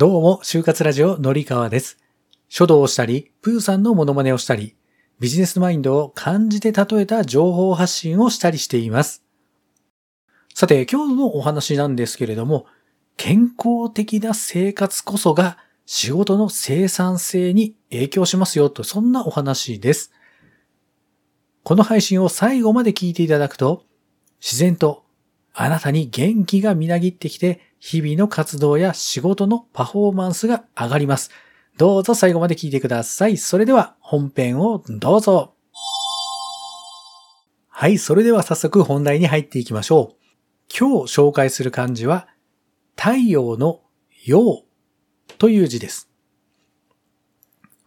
どうも、就活ラジオのりかわです。書道をしたり、プーさんのモノマネをしたり、ビジネスマインドを漢字で例えた情報発信をしたりしています。さて、今日のお話なんですけれども、健康的な生活こそが仕事の生産性に影響しますよと、そんなお話です。この配信を最後まで聞いていただくと、自然とあなたに元気がみなぎってきて、日々の活動や仕事のパフォーマンスが上がります。どうぞ最後まで聞いてください。それでは本編をどうぞ。はい、それでは早速本題に入っていきましょう。今日紹介する漢字は、太陽の陽という字です。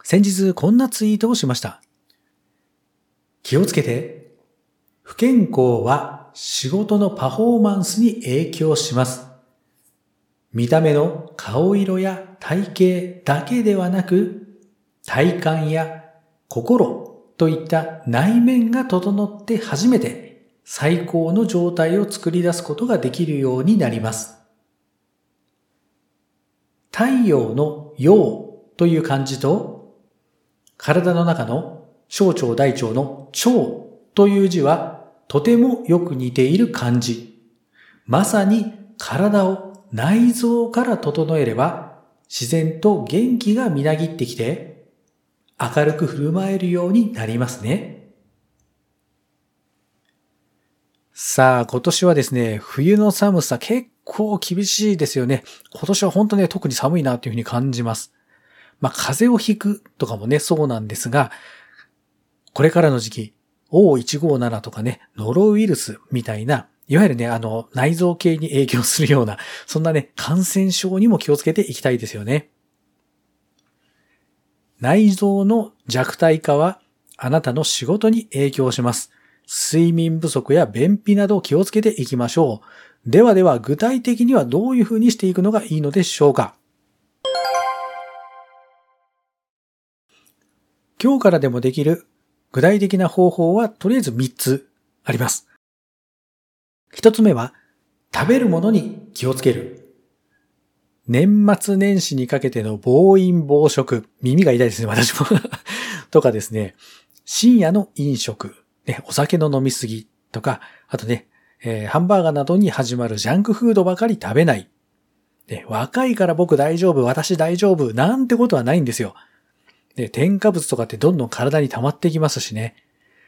先日こんなツイートをしました。気をつけて。不健康は仕事のパフォーマンスに影響します。見た目の顔色や体型だけではなく、体感や心といった内面が整って初めて最高の状態を作り出すことができるようになります。太陽の陽という漢字と、体の中の小腸大腸の腸という字はとてもよく似ている漢字。まさに体を内臓から整えれば自然と元気がみなぎってきて明るく振る舞えるようになりますね。さあ、今年はですね、冬の寒さ結構厳しいですよね。今年は本当ね、特に寒いなというふうに感じます。まあ、風邪をひくとかもね、そうなんですが、これからの時期、O157 とかね、ノロウイルスみたいな、いわゆるね、あの、内臓系に影響するような、そんなね、感染症にも気をつけていきたいですよね。内臓の弱体化は、あなたの仕事に影響します。睡眠不足や便秘など気をつけていきましょう。ではでは、具体的にはどういうふうにしていくのがいいのでしょうか今日からでもできる具体的な方法はとりあえず3つあります。1つ目は、食べるものに気をつける。年末年始にかけての暴飲暴食。耳が痛いですね、私も。とかですね、深夜の飲食。ね、お酒の飲みすぎとか、あとね、えーハンバーガーなどに始まるジャンクフードばかり食べない。で若いから僕大丈夫、私大丈夫、なんてことはないんですよ。で、添加物とかってどんどん体に溜まってきますしね。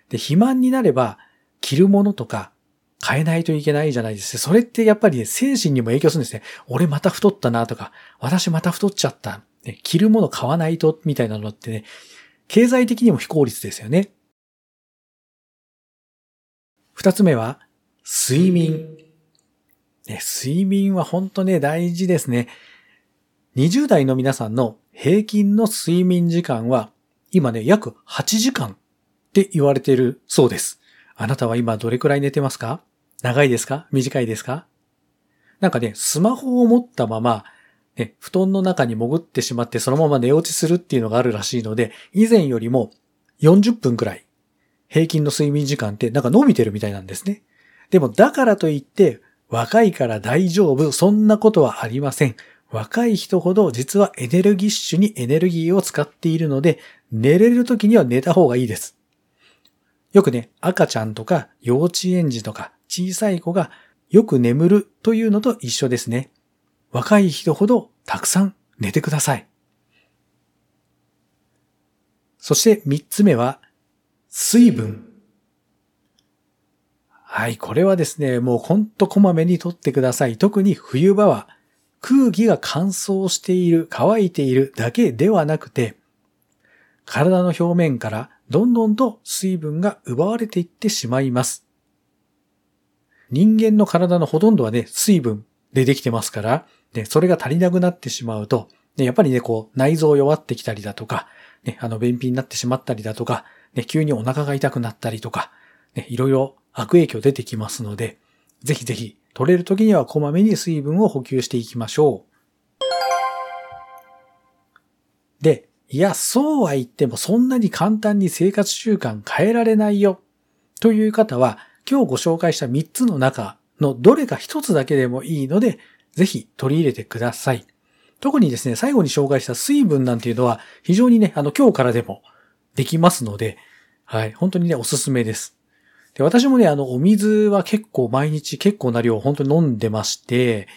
で、肥満になれば、着るものとか変えないといけないじゃないですか。それってやっぱりね、精神にも影響するんですね。俺また太ったなとか、私また太っちゃった。ね着るもの買わないと、みたいなのってね、経済的にも非効率ですよね。二つ目は、睡眠。ね、睡眠は本当ね、大事ですね。20代の皆さんの平均の睡眠時間は、今ね、約8時間って言われているそうです。あなたは今どれくらい寝てますか？長いですか？短いですか？なんかね、スマホを持ったまま、ね、布団の中に潜ってしまってそのまま寝落ちするっていうのがあるらしいので、以前よりも40分くらい平均の睡眠時間ってなんか伸びてるみたいなんですね。でもだからといって若いから大丈夫、そんなことはありません。若い人ほど実はエネルギッシュにエネルギーを使っているので、寝れる時には寝た方がいいです。よくね、赤ちゃんとか幼稚園児とか小さい子がよく眠るというのと一緒ですね。若い人ほどたくさん寝てください。そして三つ目は、水分。はい、これはですね、もうほんとこまめにとってください。特に冬場は空気が乾燥している、乾いているだけではなくて、体の表面からどんどんと水分が奪われていってしまいます。人間の体のほとんどはね、水分でできてますから、ね、それが足りなくなってしまうと、ね、やっぱりね、こう、内臓弱ってきたりだとか、ね、あの、便秘になってしまったりだとか、ね、急にお腹が痛くなったりとか、ね、いろいろ悪影響出てきますので、ぜひぜひ、取れる時にはこまめに水分を補給していきましょう。で、いや、そうは言ってもそんなに簡単に生活習慣変えられないよ。という方は、今日ご紹介した3つの中のどれか1つだけでもいいので、ぜひ取り入れてください。特にですね、最後に紹介した水分なんていうのは非常にね、あの今日からでもできますので、はい、本当にね、おすすめです。で、私もね、あの、お水は結構毎日結構な量本当に飲んでまして、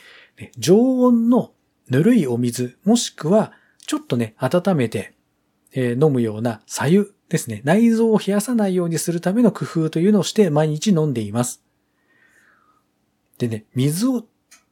常温のぬるいお水、もしくはちょっとね、温めて、え、飲むような左右ですね。内臓を冷やさないようにするための工夫というのをして毎日飲んでいます。でね、水をっ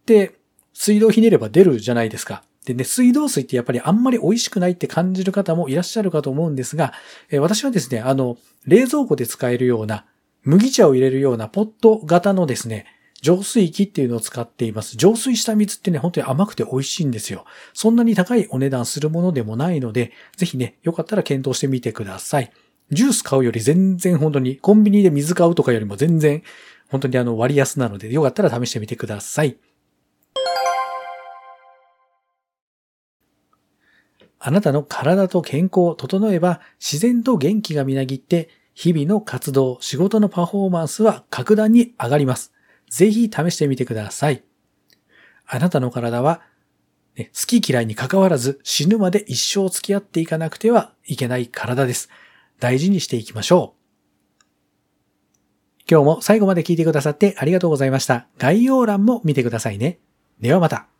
て水道ひねれば出るじゃないですか。でね、水道水ってやっぱりあんまり美味しくないって感じる方もいらっしゃるかと思うんですが、え私はですね、あの、冷蔵庫で使えるような、麦茶を入れるようなポット型のですね、浄水器っていうのを使っています。浄水した水ってね、本当に甘くて美味しいんですよ。そんなに高いお値段するものでもないので、ぜひね、よかったら検討してみてください。ジュース買うより全然本当に、コンビニで水買うとかよりも全然、本当にあの割安なので、よかったら試してみてください。あなたの体と健康を整えば自然と元気がみなぎって日々の活動、仕事のパフォーマンスは格段に上がります。ぜひ試してみてください。あなたの体は、ね、好き嫌いに関わらず死ぬまで一生付き合っていかなくてはいけない体です。大事にしていきましょう。今日も最後まで聞いてくださってありがとうございました。概要欄も見てくださいね。ではまた。